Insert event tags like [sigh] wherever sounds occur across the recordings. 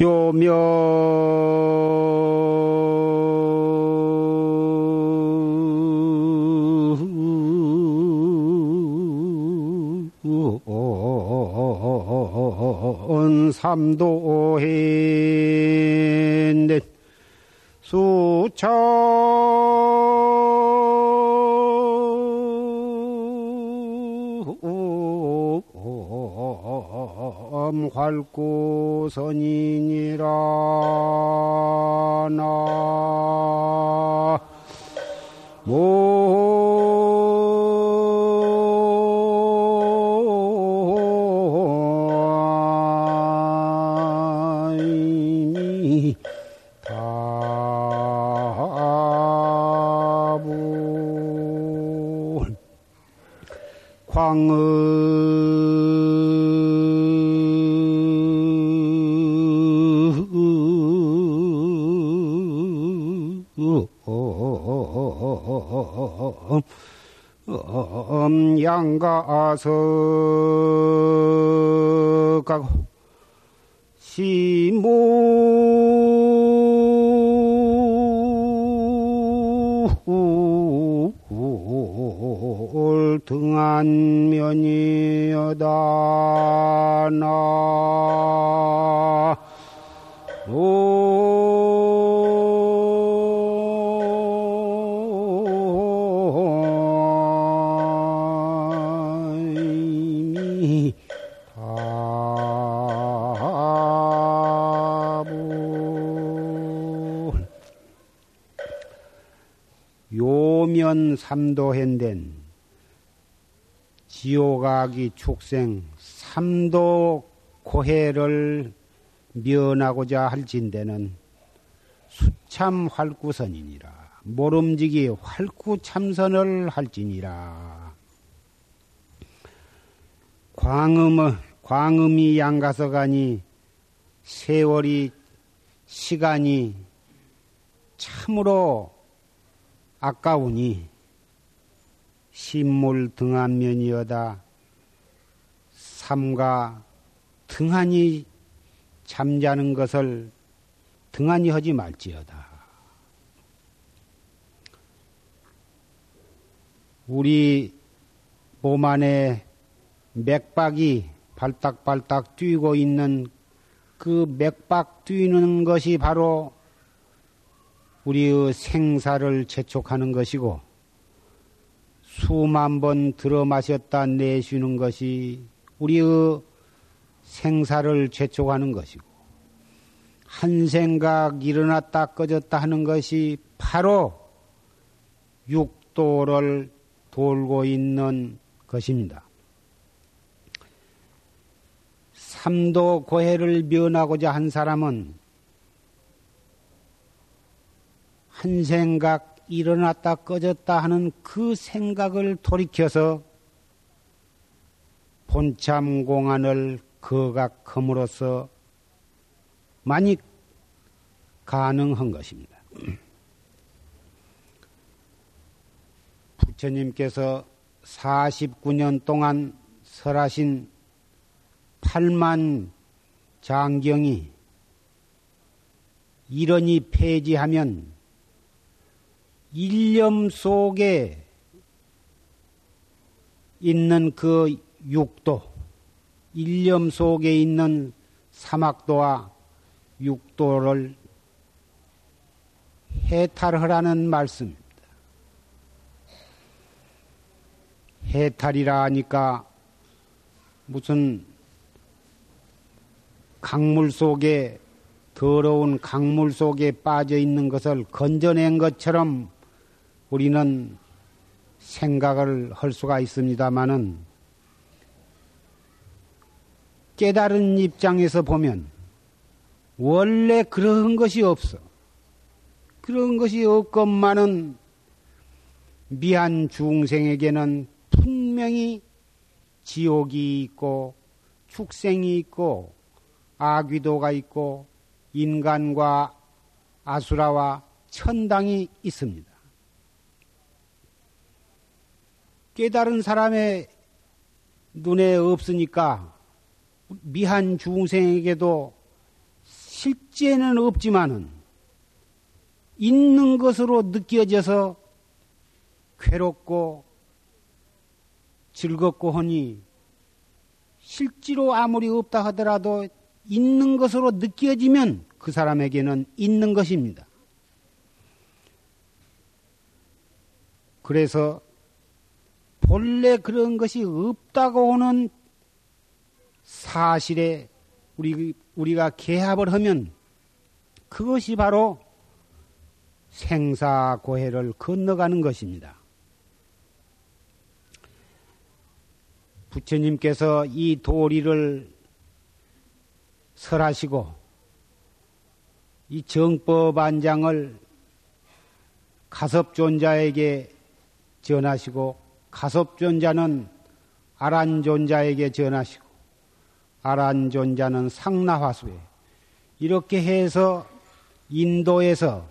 요명 삼도해 수 차 활구 선인이라. 나. 광음 양가서 가고 시물 등한 면이여다 나. 이 요면 삼도현된 지옥아기 축생 삼도 고해를 면하고자 할진대는 수참 활구선이니라. 모름지기 활구참선을 할지니라. 광음의 광음이 양가서 가니 세월이 시간이 참으로 아까우니 신물 등한면이여다 삼가 등한히 잠자는 것을 등한히 하지 말지어다. 우리 몸 안에 맥박이 발딱발딱 뛰고 있는 그 맥박 뛰는 것이 바로 우리의 생사를 재촉하는 것이고 수만 번 들어 마셨다 내쉬는 것이 우리의 생사를 재촉하는 것이고 한 생각 일어났다 꺼졌다 하는 것이 바로 육도를 돌고 있는 것입니다. 삼도 고해를 면하고자 한 사람은 한 생각 일어났다 꺼졌다 하는 그 생각을 돌이켜서 본참 공안을 거각함으로써 많이 가능한 것입니다. [clears throat] 부처님께서 49년 동안 설하신 8만 장경이 이러니 폐지하면 일념 속에 있는 그 육도, 일념 속에 있는 사막도와 육도를 해탈하라는 말씀입니다. 해탈이라 하니까 무슨 강물 속에 더러운 강물 속에 빠져 있는 것을 건져낸 것처럼 우리는 생각을 할 수가 있습니다만은 깨달은 입장에서 보면 원래 그런 것이 없어. 그런 것이 없건만은 미한 중생에게는 분명히 지옥이 있고 축생이 있고 아귀도가 있고 인간과 아수라와 천당이 있습니다. 깨달은 사람의 눈에 없으니까 미한 중생에게도 실제는 없지만은 있는 것으로 느껴져서 괴롭고 즐겁고 하니 실제로 아무리 없다 하더라도 있는 것으로 느껴지면 그 사람에게는 있는 것입니다. 그래서 본래 그런 것이 없다고 하는 사실에 우리, 우리가 개합을 하면 그것이 바로 생사고해를 건너가는 것입니다. 부처님께서 이 도리를 설하시고 이 정법 안장을 가섭존자에게 전하시고 가섭존자는 아란존자에게 전하시고 아란존자는 상나화수에 이렇게 해서 인도에서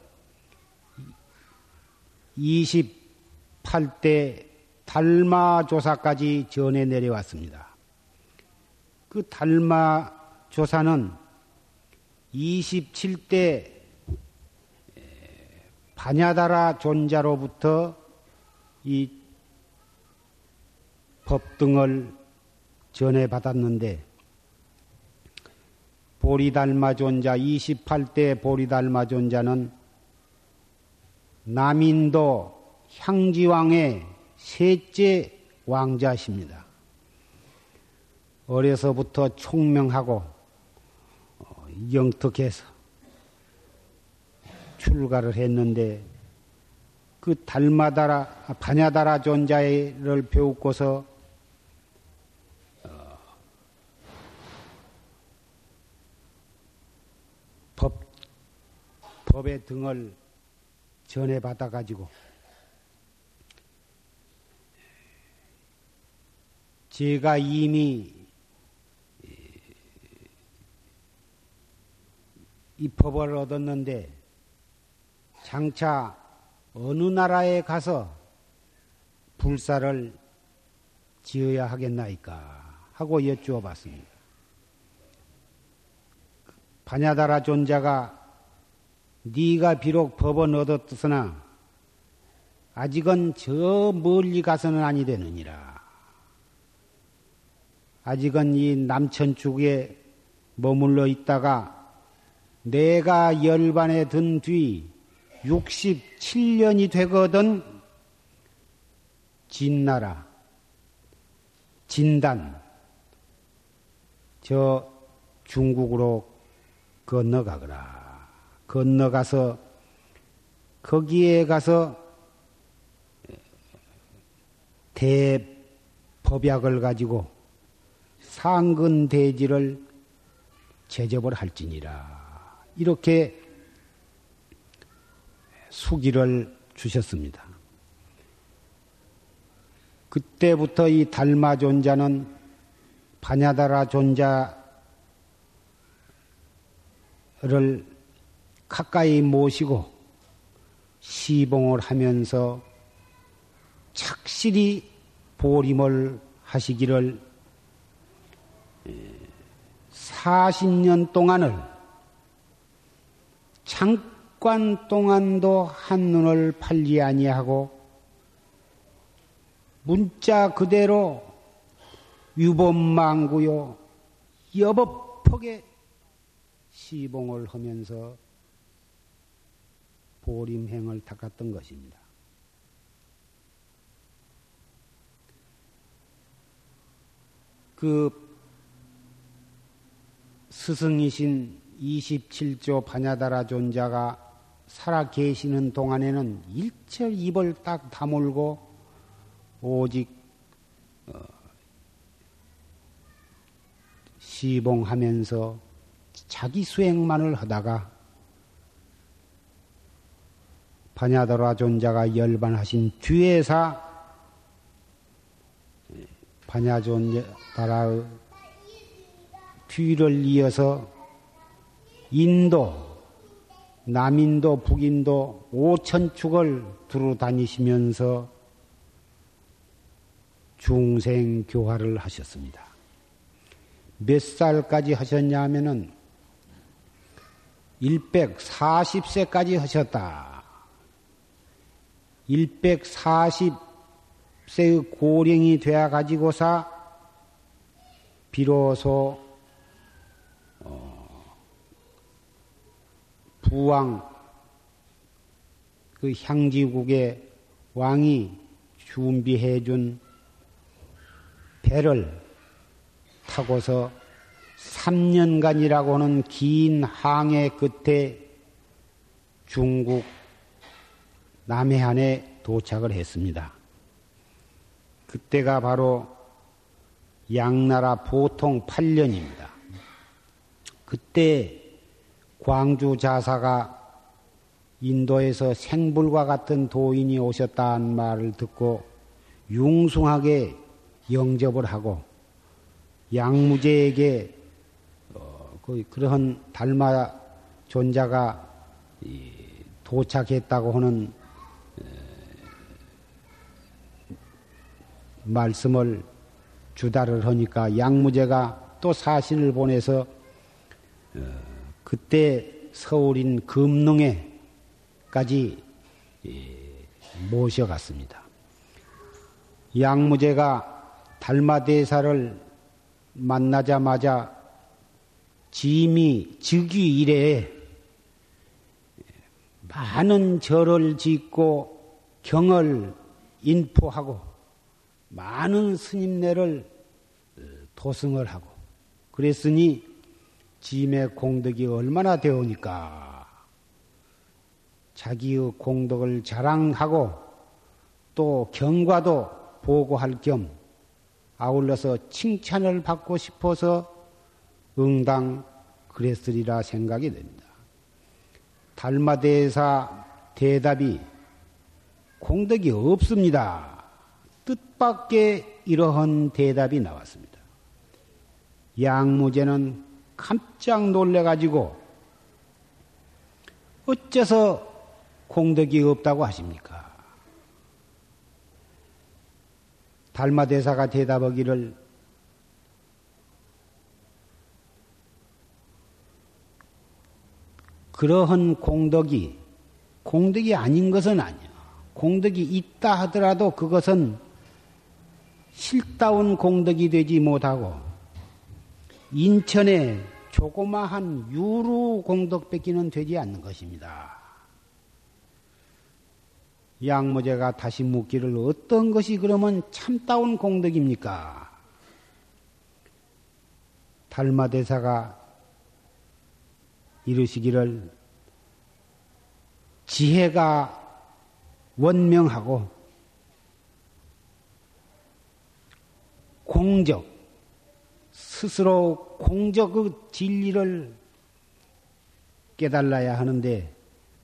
28대 달마조사까지 전해 내려왔습니다. 그 달마조사는 27대 바냐다라 존자로부터 이 법 등을 전해 받았는데 보리달마 존자 28대 보리달마 존자는 남인도 향지왕의 셋째 왕자십니다. 어려서부터 총명하고 어, 영특해서 출가를 했는데 그 달마다라 바냐다라 존자를 배우고서 법의 등을 전해 받아 가지고 제가 이미 이 법을 얻었는데 장차 어느 나라에 가서 불사를 지어야 하겠나이까 하고 여쭈어 봤습니다. 바냐다라 존자가 네가 비록 법은 얻었으나 아직은 저 멀리 가서는 아니 되느니라. 아직은 이 남천축에 머물러 있다가 내가 열반에 든 뒤 67년이 되거든 진나라, 진단, 저 중국으로 건너가거라. 건너가서 거기에 가서 대법약을 가지고 상근대지를 제접을 할지니라. 이렇게 수기를 주셨습니다. 그때부터 이 달마 존자는 바냐다라 존자를 가까이 모시고 시봉을 하면서 착실히 보림을 하시기를 40년 동안을 잠깐 동안도 한눈을 팔지 아니하고 문자 그대로 유법망구요 여법폭에 시봉을 하면서 보림행을 닦았던 것입니다. 그 스승이신 27조 바냐다라 존자가 살아 계시는 동안에는 일철 입을 딱 다물고 오직 어, 시봉하면서 자기 수행만을 하다가 바냐다라 존자가 열반하신 뒤에서 바냐존자라의 뒤를 이어서 인도, 남인도, 북인도 오천축을 두루 다니시면서 중생 교화를 하셨습니다. 몇 살까지 하셨냐 하면은 140세까지 하셨다. 140세의 고령이 되어 가지고서 비로소 어, 부왕 그 향지국의 왕이 준비해 준 배를 타고서 3년간이라고 하는 긴 항해 끝에 중국 남해안에 도착을 했습니다. 그때가 바로 양나라 보통 8년입니다. 그때 광주 자사가 인도에서 생불과 같은 도인이 오셨다는 말을 듣고 융숭하게 영접을 하고 양무제에게 어, 그, 그러한 달마 존자가 도착했다고 하는 말씀을 주다를 하니까 양무제가 또 사신을 보내서 어, 그때 서울인 금능에까지 모셔갔습니다. 양무제가 달마대사를 만나자마자 짐이 즉위 이래에 많은 절을 짓고 경을 인포하고 많은 스님네를 도승을 하고 그랬으니 짐의 공덕이 얼마나 되오니까 자기의 공덕을 자랑하고 또 경과도 보고할 겸 아울러서 칭찬을 받고 싶어서 응당 그랬으리라 생각이 됩니다. 달마대사 대답이 공덕이 없습니다. 뜻밖의 이러한 대답이 나왔습니다. 양무제는 깜짝 놀래가지고 어째서 공덕이 없다고 하십니까? 달마대사가 대답하기를 그러한 공덕이 공덕이 아닌 것은 아니야. 공덕이 있다 하더라도 그것은 실다운 공덕이 되지 못하고 인천에 조그마한 유루 공덕밖에는 되지 않는 것입니다. 양모제가 다시 묻기를 어떤 것이 그러면 참다운 공덕입니까? 달마대사가 이르시기를 지혜가 원명하고 공적, 스스로 공적의 진리를 깨달아야 하는데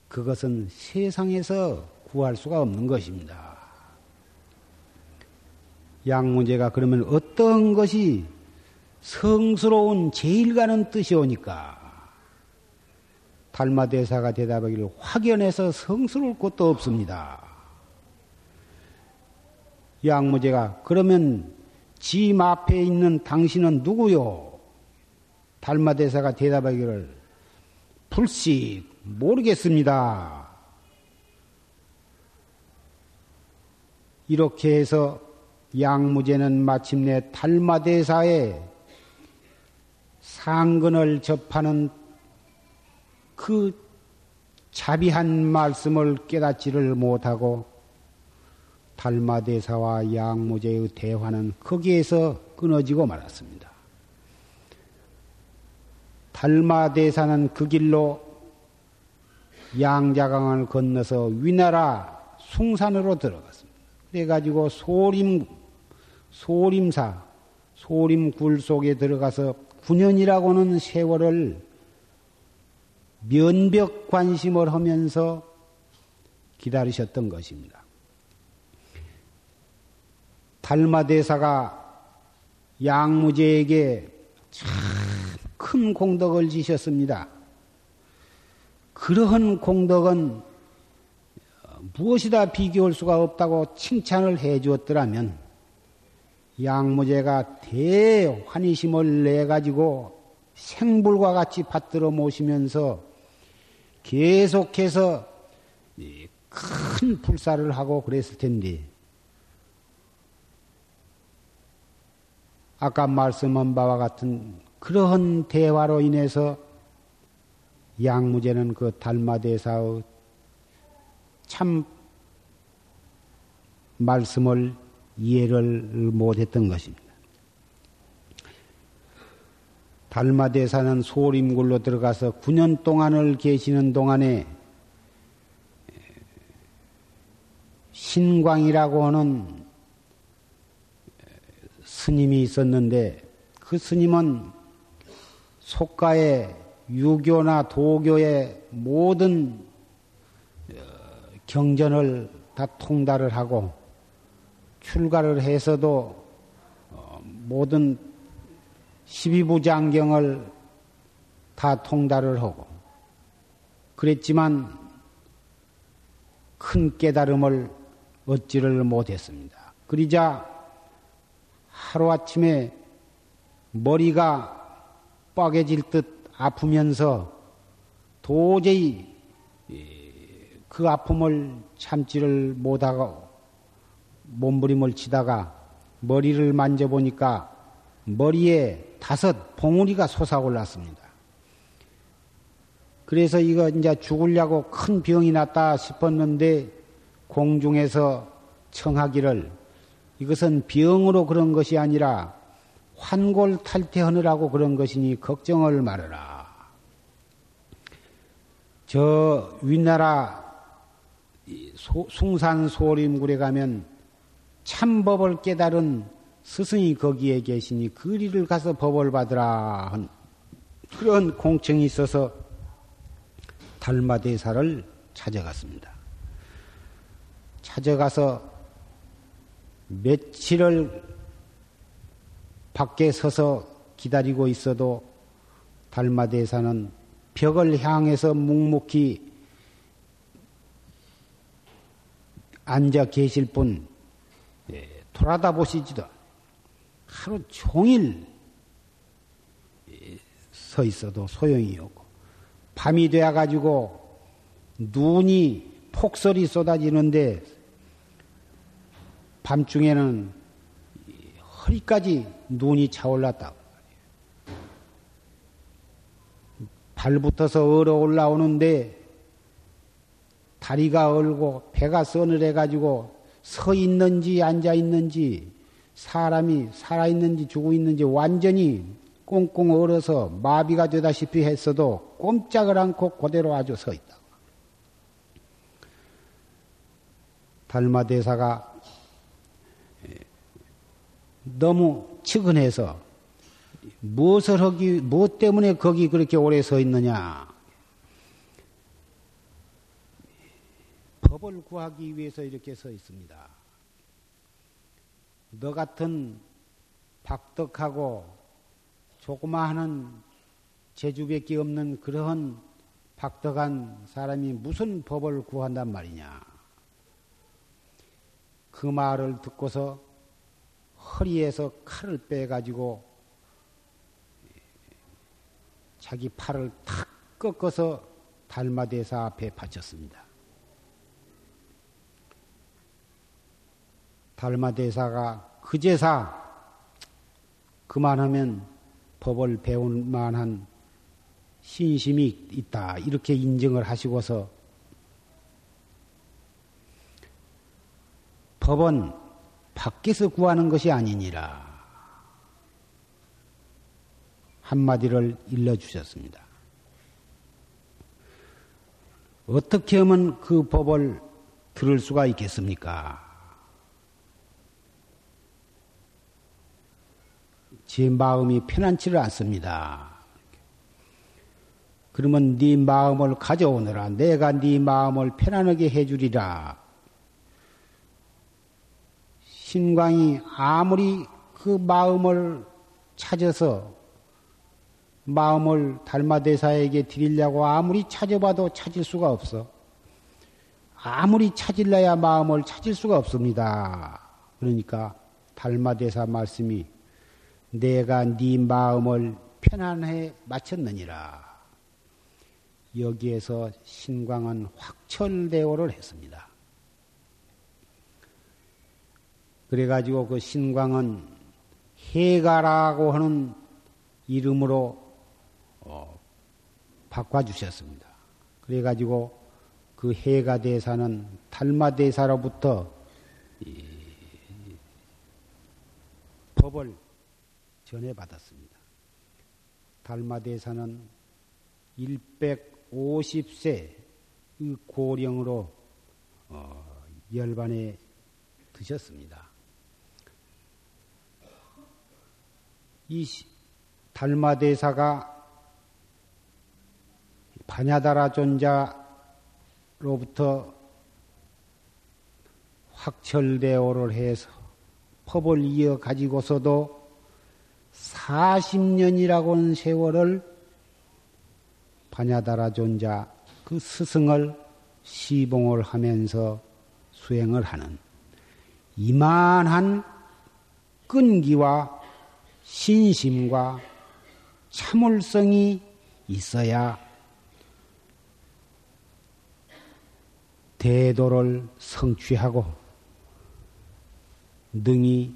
그것은 세상에서 구할 수가 없는 것입니다. 양문제가 그러면 어떤 것이 성스러운 제일가는 뜻이 오니까 달마대사가 대답하기를 확연해서 성스러울 것도 없습니다. 양무제가 그러면 집 앞에 있는 당신은 누구요? 달마대사가 대답하기를 불식 모르겠습니다. 이렇게 해서 양무제는 마침내 달마대사의 상근을 접하는 그 자비한 말씀을 깨닫지를 못하고 달마대사와 양무제의 대화는 거기에서 끊어지고 말았습니다. 달마대사는 그 길로 양자강을 건너서 위나라 숭산으로 들어갔습니다. 그래가지고 소림, 소림사, 소림굴 속에 들어가서 9년이라고는 세월을 면벽 관심을 하면서 기다리셨던 것입니다. 달마대사가 양무제에게 참 큰 공덕을 지셨습니다. 그러한 공덕은 무엇이다 비교할 수가 없다고 칭찬을 해 주었더라면 양무제가 대환희심을 내 가지고 생불과 같이 받들어 모시면서 계속해서 큰 불사를 하고 그랬을 텐데 아까 말씀한 바와 같은 그러한 대화로 인해서 양무제는 그 달마대사의 참 말씀을 이해를 못했던 것입니다. 달마대사는 소림굴로 들어가서 9년 동안을 계시는 동안에 신광이라고 하는 스님이 있었는데 그 스님은 속가의 유교나 도교의 모든 어, 경전을 다 통달을 하고 출가를 해서도 어, 모든 12부 장경을 다 통달을 하고 그랬지만 큰 깨달음을 얻지를 못했습니다. 그러자 하루아침에 머리가 빠개질 듯 아프면서 도저히 그 아픔을 참지를 못하고 몸부림을 치다가 머리를 만져보니까 머리에 다섯 봉우리가 솟아올랐습니다. 그래서 이거 이제 죽으려고 큰 병이 났다 싶었는데 공중에서 청하기를 이것은 병으로 그런 것이 아니라 환골 탈퇴하느라고 그런 것이니 걱정을 말아라. 저 윗나라 소, 숭산 소림굴에 가면 참법을 깨달은 스승이 거기에 계시니 그리를 가서 법을 받으라 한 그런 공청이 있어서 달마대사를 찾아갔습니다. 찾아가서 며칠을 밖에 서서 기다리고 있어도 달마대사는 벽을 향해서 묵묵히 앉아 계실 뿐 예, 돌아다 보시지도 하루 종일 예, 서 있어도 소용이 없고 밤이 되어 가지고 눈이 폭설이 쏟아지는데 밤중에는 허리까지 눈이 차올랐다고. 발부터서 얼어 올라오는데 다리가 얼고 배가 서늘해 가지고 서 있는지 앉아 있는지 사람이 살아 있는지 죽어 있는지 완전히 꽁꽁 얼어서 마비가 되다시피 했어도 꼼짝을 않고 그대로 아주 서 있다. 달마 대사가 너무 측은해서 무엇을 하기, 무엇 때문에 거기 그렇게 오래 서 있느냐? 법을 구하기 위해서 이렇게 서 있습니다. 너 같은 박덕하고 조그마하는 재주밖에 없는 그러한 박덕한 사람이 무슨 법을 구한단 말이냐? 그 말을 듣고서 허리에서 칼을 빼가지고 자기 팔을 탁 꺾어서 달마대사 앞에 바쳤습니다. 달마대사가 그제사 그만하면 법을 배울 만한 신심이 있다. 이렇게 인정을 하시고서 법은 밖에서 구하는 것이 아니니라. 한마디를 일러주셨습니다. 어떻게 하면 그 법을 들을 수가 있겠습니까? 제 마음이 편안치를 않습니다. 그러면 네 마음을 가져오너라. 내가 네 마음을 편안하게 해주리라. 신광이 아무리 그 마음을 찾아서 마음을 달마대사에게 드리려고 아무리 찾아봐도 찾을 수가 없어. 아무리 찾을래야 마음을 찾을 수가 없습니다. 그러니까 달마대사 말씀이 내가 네 마음을 편안해 마쳤느니라. 여기에서 신광은 확철대오를 했습니다. 그래가지고 그 신광은 해가라고 하는 이름으로 어, 바꿔주셨습니다. 그래가지고 그 해가 대사는 달마 대사로부터 법을 전해받았습니다. 달마 대사는 150세 고령으로 어, 열반에 드셨습니다. 이 달마 대사가 바냐다라 존자로부터 확철대오를 해서 법을 이어 가지고서도 40년이라고는 세월을 바냐다라 존자 그 스승을 시봉을 하면서 수행을 하는 이만한 끈기와 신심과 참을성이 있어야 대도를 성취하고 능히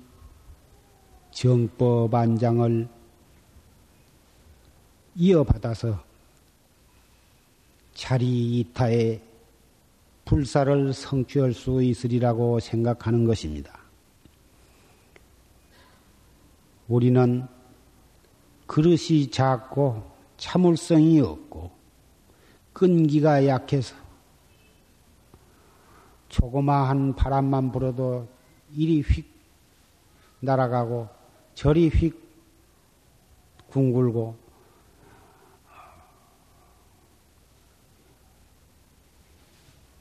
정법 안장을 이어받아서 자리 이타의 불사를 성취할 수 있으리라고 생각하는 것입니다. 우리는 그릇이 작고 참을성이 없고 끈기가 약해서 조그마한 바람만 불어도 이리 휙 날아가고 저리 휙 둥글고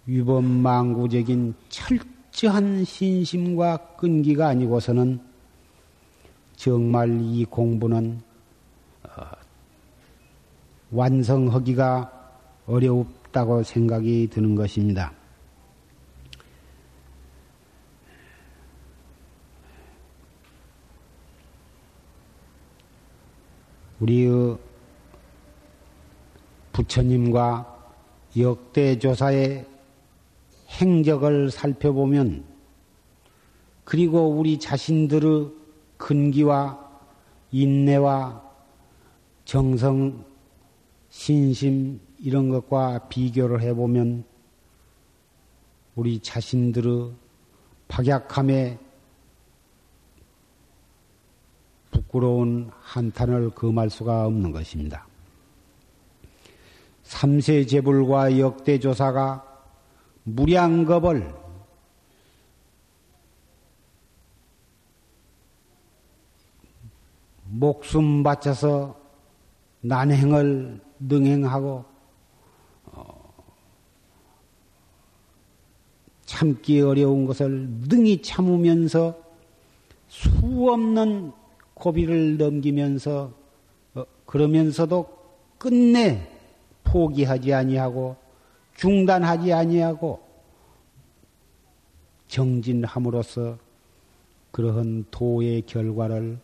위법망구적인 철저한 신심과 끈기가 아니고서는 정말 이 공부는 어, 완성하기가 어렵다고 생각이 드는 것입니다. 우리의 부처님과 역대 조사의 행적을 살펴보면 그리고 우리 자신들의 근기와 인내와 정성, 신심 이런 것과 비교를 해보면 우리 자신들의 박약함에 부끄러운 한탄을 금할 수가 없는 것입니다. 삼세 제불과 역대조사가 무량겁을 목숨 바쳐서 난행을 능행하고 어, 참기 어려운 것을 능히 참으면서 수 없는 고비를 넘기면서 어, 그러면서도 끝내 포기하지 아니하고 중단하지 아니하고 정진함으로써 그러한 도의 결과를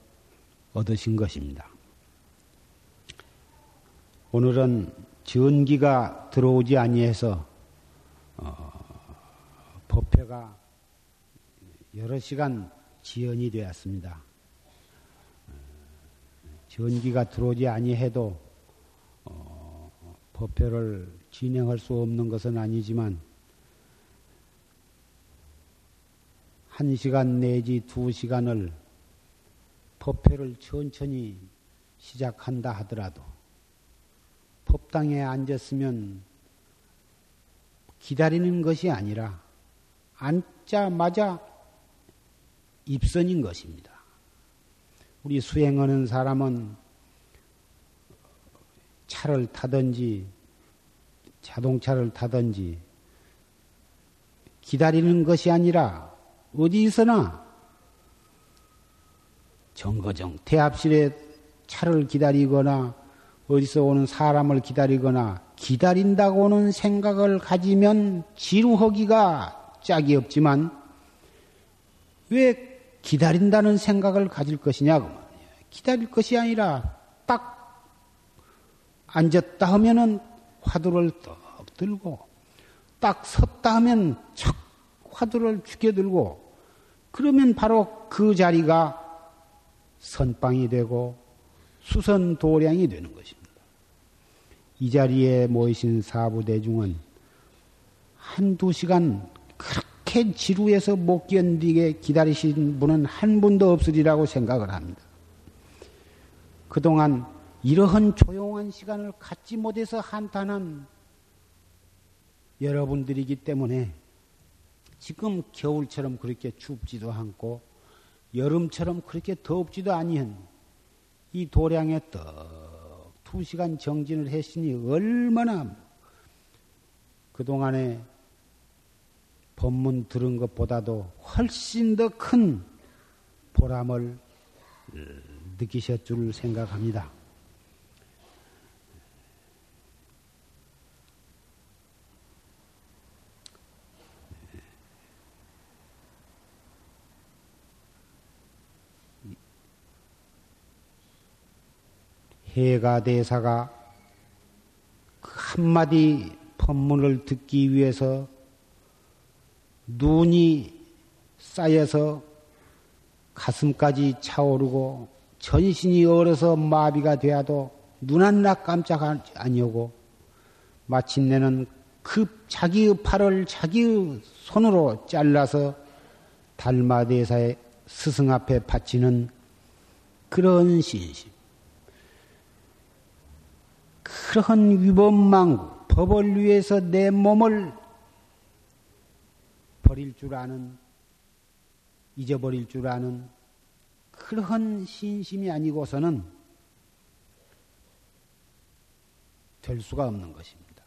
얻으신 것입니다. 오늘은 전기가 들어오지 아니해서 어, 법회가 여러 시간 지연이 되었습니다. 전기가 들어오지 아니해도 어, 법회를 진행할 수 없는 것은 아니지만 한 시간 내지 두 시간을 법회를 천천히 시작한다 하더라도 법당에 앉았으면 기다리는 것이 아니라 앉자마자 입선인 것입니다. 우리 수행하는 사람은 차를 타든지 자동차를 타든지 기다리는 것이 아니라 어디서나 정거정 태압실에 차를 기다리거나 어디서 오는 사람을 기다리거나 기다린다고는 생각을 가지면 지루하기가 짝이 없지만 왜 기다린다는 생각을 가질 것이냐고 기다릴 것이 아니라 딱 앉았다 하면은 화두를 떡 들고 딱 섰다 하면 척 화두를 죽여 들고 그러면 바로 그 자리가 선방이 되고 수선 도량이 되는 것입니다. 이 자리에 모이신 사부대중은 한두 시간 그렇게 지루해서 못 견디게 기다리신 분은 한 분도 없으리라고 생각을 합니다. 그동안 이러한 조용한 시간을 갖지 못해서 한탄한 여러분들이기 때문에 지금 겨울처럼 그렇게 춥지도 않고 여름처럼 그렇게 덥지도 아니한 이 도량에 떡 두 시간 정진을 했으니 얼마나 그동안에 법문 들은 것보다도 훨씬 더 큰 보람을 느끼셨 줄 생각합니다. 해가 대사가 그 한마디 법문을 듣기 위해서 눈이 쌓여서 가슴까지 차오르고 전신이 얼어서 마비가 되어도 눈 하나 깜짝 아니오고 마침내는 그 자기의 팔을 자기의 손으로 잘라서 달마대사의 스승 앞에 바치는 그런 신심. 그러한 위법망구, 법을 위해서 내 몸을 버릴 줄 아는, 잊어버릴 줄 아는 그러한 신심이 아니고서는 될 수가 없는 것입니다.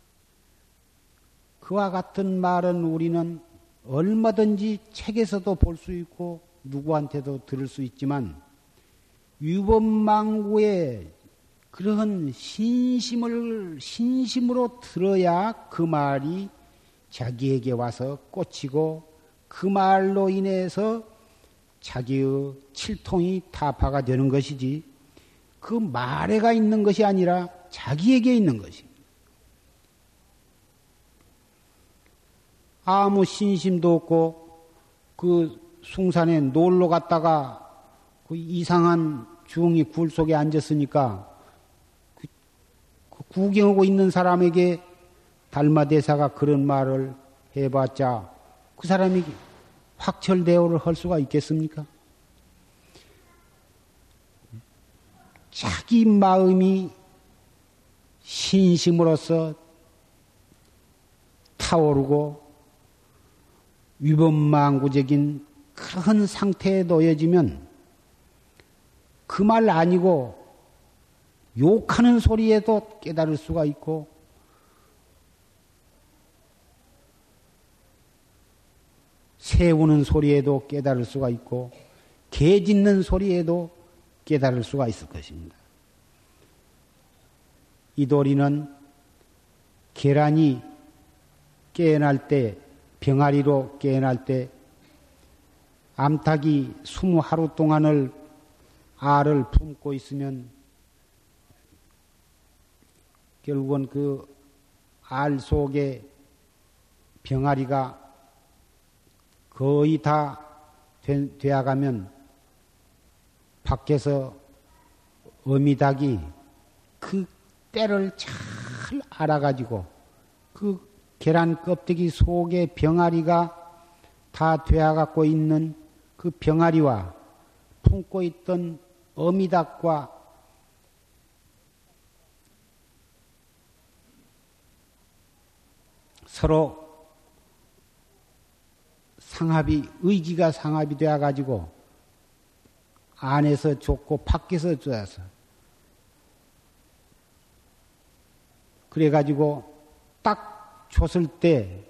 그와 같은 말은 우리는 얼마든지 책에서도 볼 수 있고 누구한테도 들을 수 있지만 위법망구의 그러한 신심을 신심으로 들어야 그 말이 자기에게 와서 꽂히고 그 말로 인해서 자기의 칠통이 타파가 되는 것이지 그 말에가 있는 것이 아니라 자기에게 있는 것입니다. 아무 신심도 없고 그 숭산에 놀러 갔다가 그 이상한 중이 굴 속에 앉았으니까 구경하고 있는 사람에게 달마 대사가 그런 말을 해봤자 그 사람이 확철대오를 할 수가 있겠습니까? 자기 마음이 신심으로서 타오르고 위법망구적인 그런 상태에 놓여지면 그 말 아니고 욕하는 소리에도 깨달을 수가 있고 세우는 소리에도 깨달을 수가 있고 개 짖는 소리에도 깨달을 수가 있을 것입니다. 이 도리는 계란이 깨어날 때 병아리로 깨어날 때 암탉이 스무 하루 동안을 알을 품고 있으면 결국은 그 알 속에 병아리가 거의 다 되어가면 밖에서 어미닭이 그 때를 잘 알아가지고 그 계란 껍데기 속에 병아리가 다 되어갖고 있는 그 병아리와 품고 있던 어미닭과 서로 상합이, 의기가 상합이 되어 가지고 안에서 좋고 밖에서 좋아서 그래 가지고 딱 줬을 때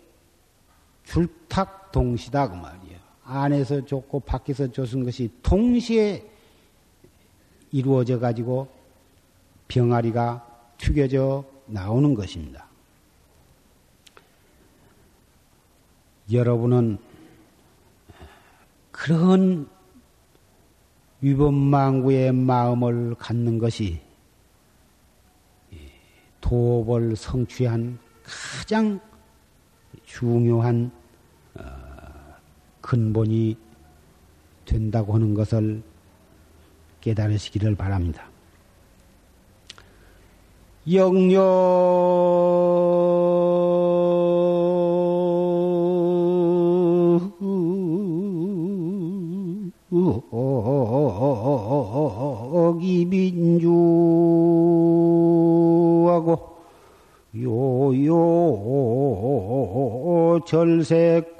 줄탁 동시다 그 말이야. 안에서 좋고 밖에서 줬은 것이 동시에 이루어져 가지고 병아리가 튀겨져 나오는 것입니다. 여러분은 그런 위법망구의 마음을 갖는 것이 도업을 성취한 가장 중요한 어, 근본이 된다고 하는 것을 깨달으시기를 바랍니다. 영영 어기민주하고 요요 절세공이로다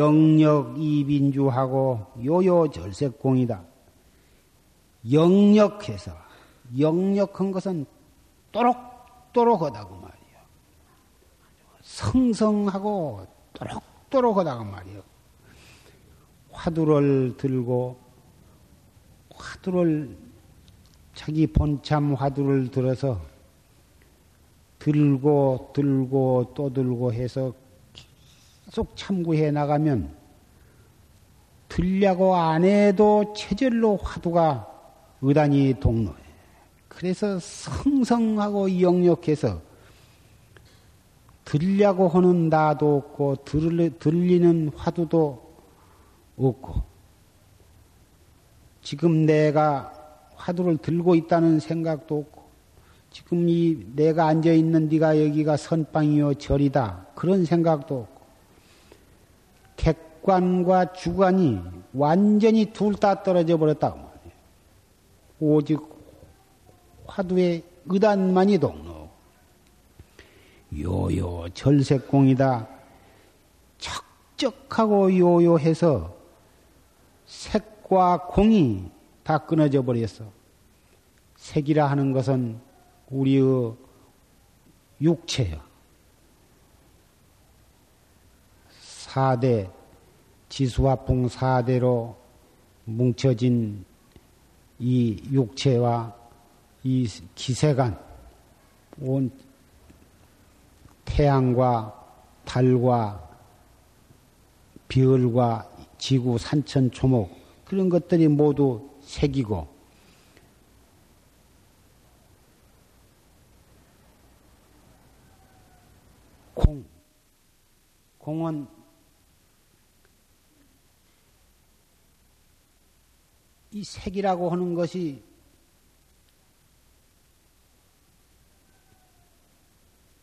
영역 이빈주하고 요요 절색공이다. 영역해서 영역한 것은 또록또록 하다고 말이야. 성성하고 또록또록 하다고 말이야. 화두를 들고 화두를 자기 본참 화두를 들어서 들고 들고 또 들고 해서 계속 참고해 나가면 들려고 안 해도 체절로 화두가 의단이 동로해. 그래서 성성하고 영역해서 들려고 하는 나도 없고 들리는 화두도 없고 지금 내가 화두를 들고 있다는 생각도 없고 지금 이 내가 앉아 있는 네가 여기가 선방이요 절이다 그런 생각도 없고 객관과 주관이 완전히 둘 다 떨어져 버렸다고 말이에요. 오직 화두의 의단만이 동로. 요요 절색공이다. 척적하고 요요해서 색과 공이 다 끊어져 버렸어. 색이라 하는 것은 우리의 육체요. 사대, 지수화풍 사대로 뭉쳐진 이 육체와 이 기세간, 온 태양과 달과 별과 지구, 산천, 초목, 그런 것들이 모두 색이고, 공, 공은 이 색이라고 하는 것이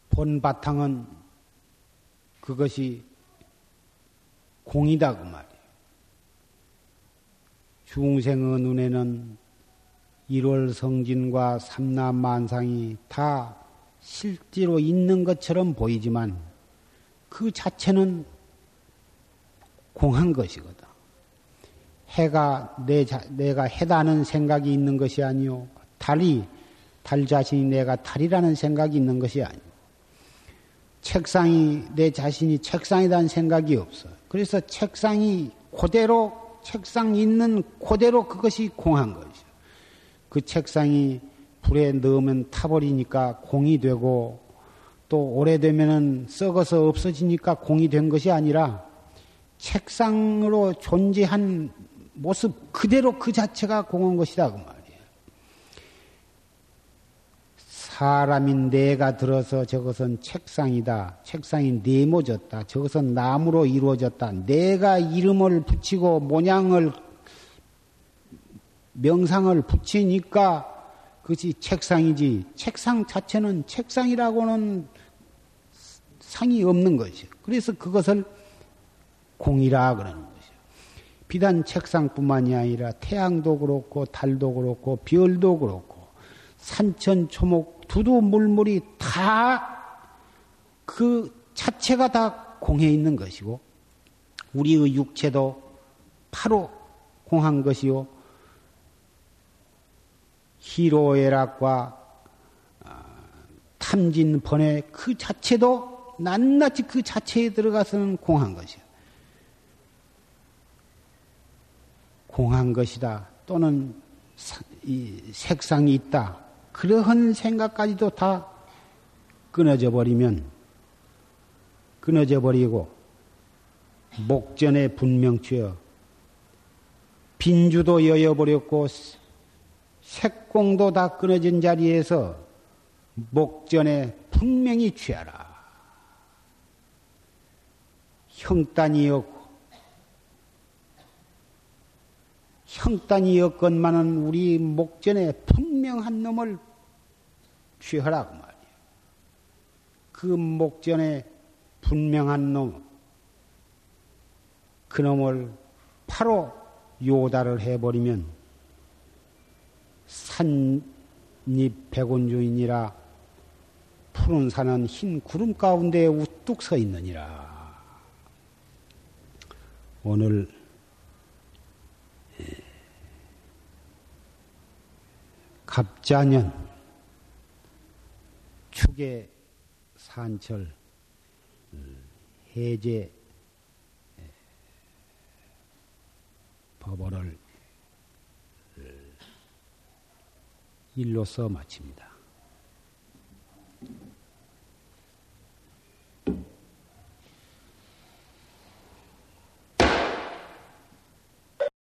본 바탕은 그것이 공이다 그 말이에요. 중생의 눈에는 일월 성진과 삼남 만상이 다 실제로 있는 것처럼 보이지만 그 자체는 공한 것이거든. 해가 내 자, 내가 해다는 생각이 있는 것이 아니요. 달이 달 자신이 내가 달이라는 생각이 있는 것이 아니요. 책상이 내 자신이 책상이라는 생각이 없어. 그래서 책상이 그대로 책상 있는 그대로 그것이 공한 것이죠. 그 책상이 불에 넣으면 타버리니까 공이 되고 또 오래되면은 썩어서 없어지니까 공이 된 것이 아니라 책상으로 존재한 모습 그대로 그 자체가 공한 것이다 그 말이에요. 사람인 내가 들어서 저것은 책상이다. 책상이 네모졌다. 저것은 나무로 이루어졌다. 내가 이름을 붙이고 모양을 명상을 붙이니까 그것이 책상이지. 책상 자체는 책상이라고는 상이 없는 것이요. 그래서 그것을 공이라 그러는 것이요. 비단 책상뿐만이 아니라 태양도 그렇고 달도 그렇고 별도 그렇고 산천 초목 두두 물물이 다 그 자체가 다 공해 있는 것이고 우리의 육체도 바로 공한 것이요. 희로애락과 아, 탐진 번외 그 자체도 낱낱이 그 자체에 들어가서는 공한 것이요. 공한 것이다. 또는 색상이 있다. 그러한 생각까지도 다 끊어져 버리면 끊어져 버리고 목전에 분명치여 빈주도 여여버렸고 색공도 다 끊어진 자리에서 목전에 분명히 취하라. 형단이었고 형단이었건만은 우리 목전에 분명한 놈을 취하라고 말이야. 그 목전에 분명한 놈, 그 놈을 바로 요다를 해버리면 산잎 백운주인이라 푸른 산은 흰 구름 가운데 우뚝 서 있느니라. 오늘 갑자년 축의 산철 해제 법어를 일로써 마칩니다.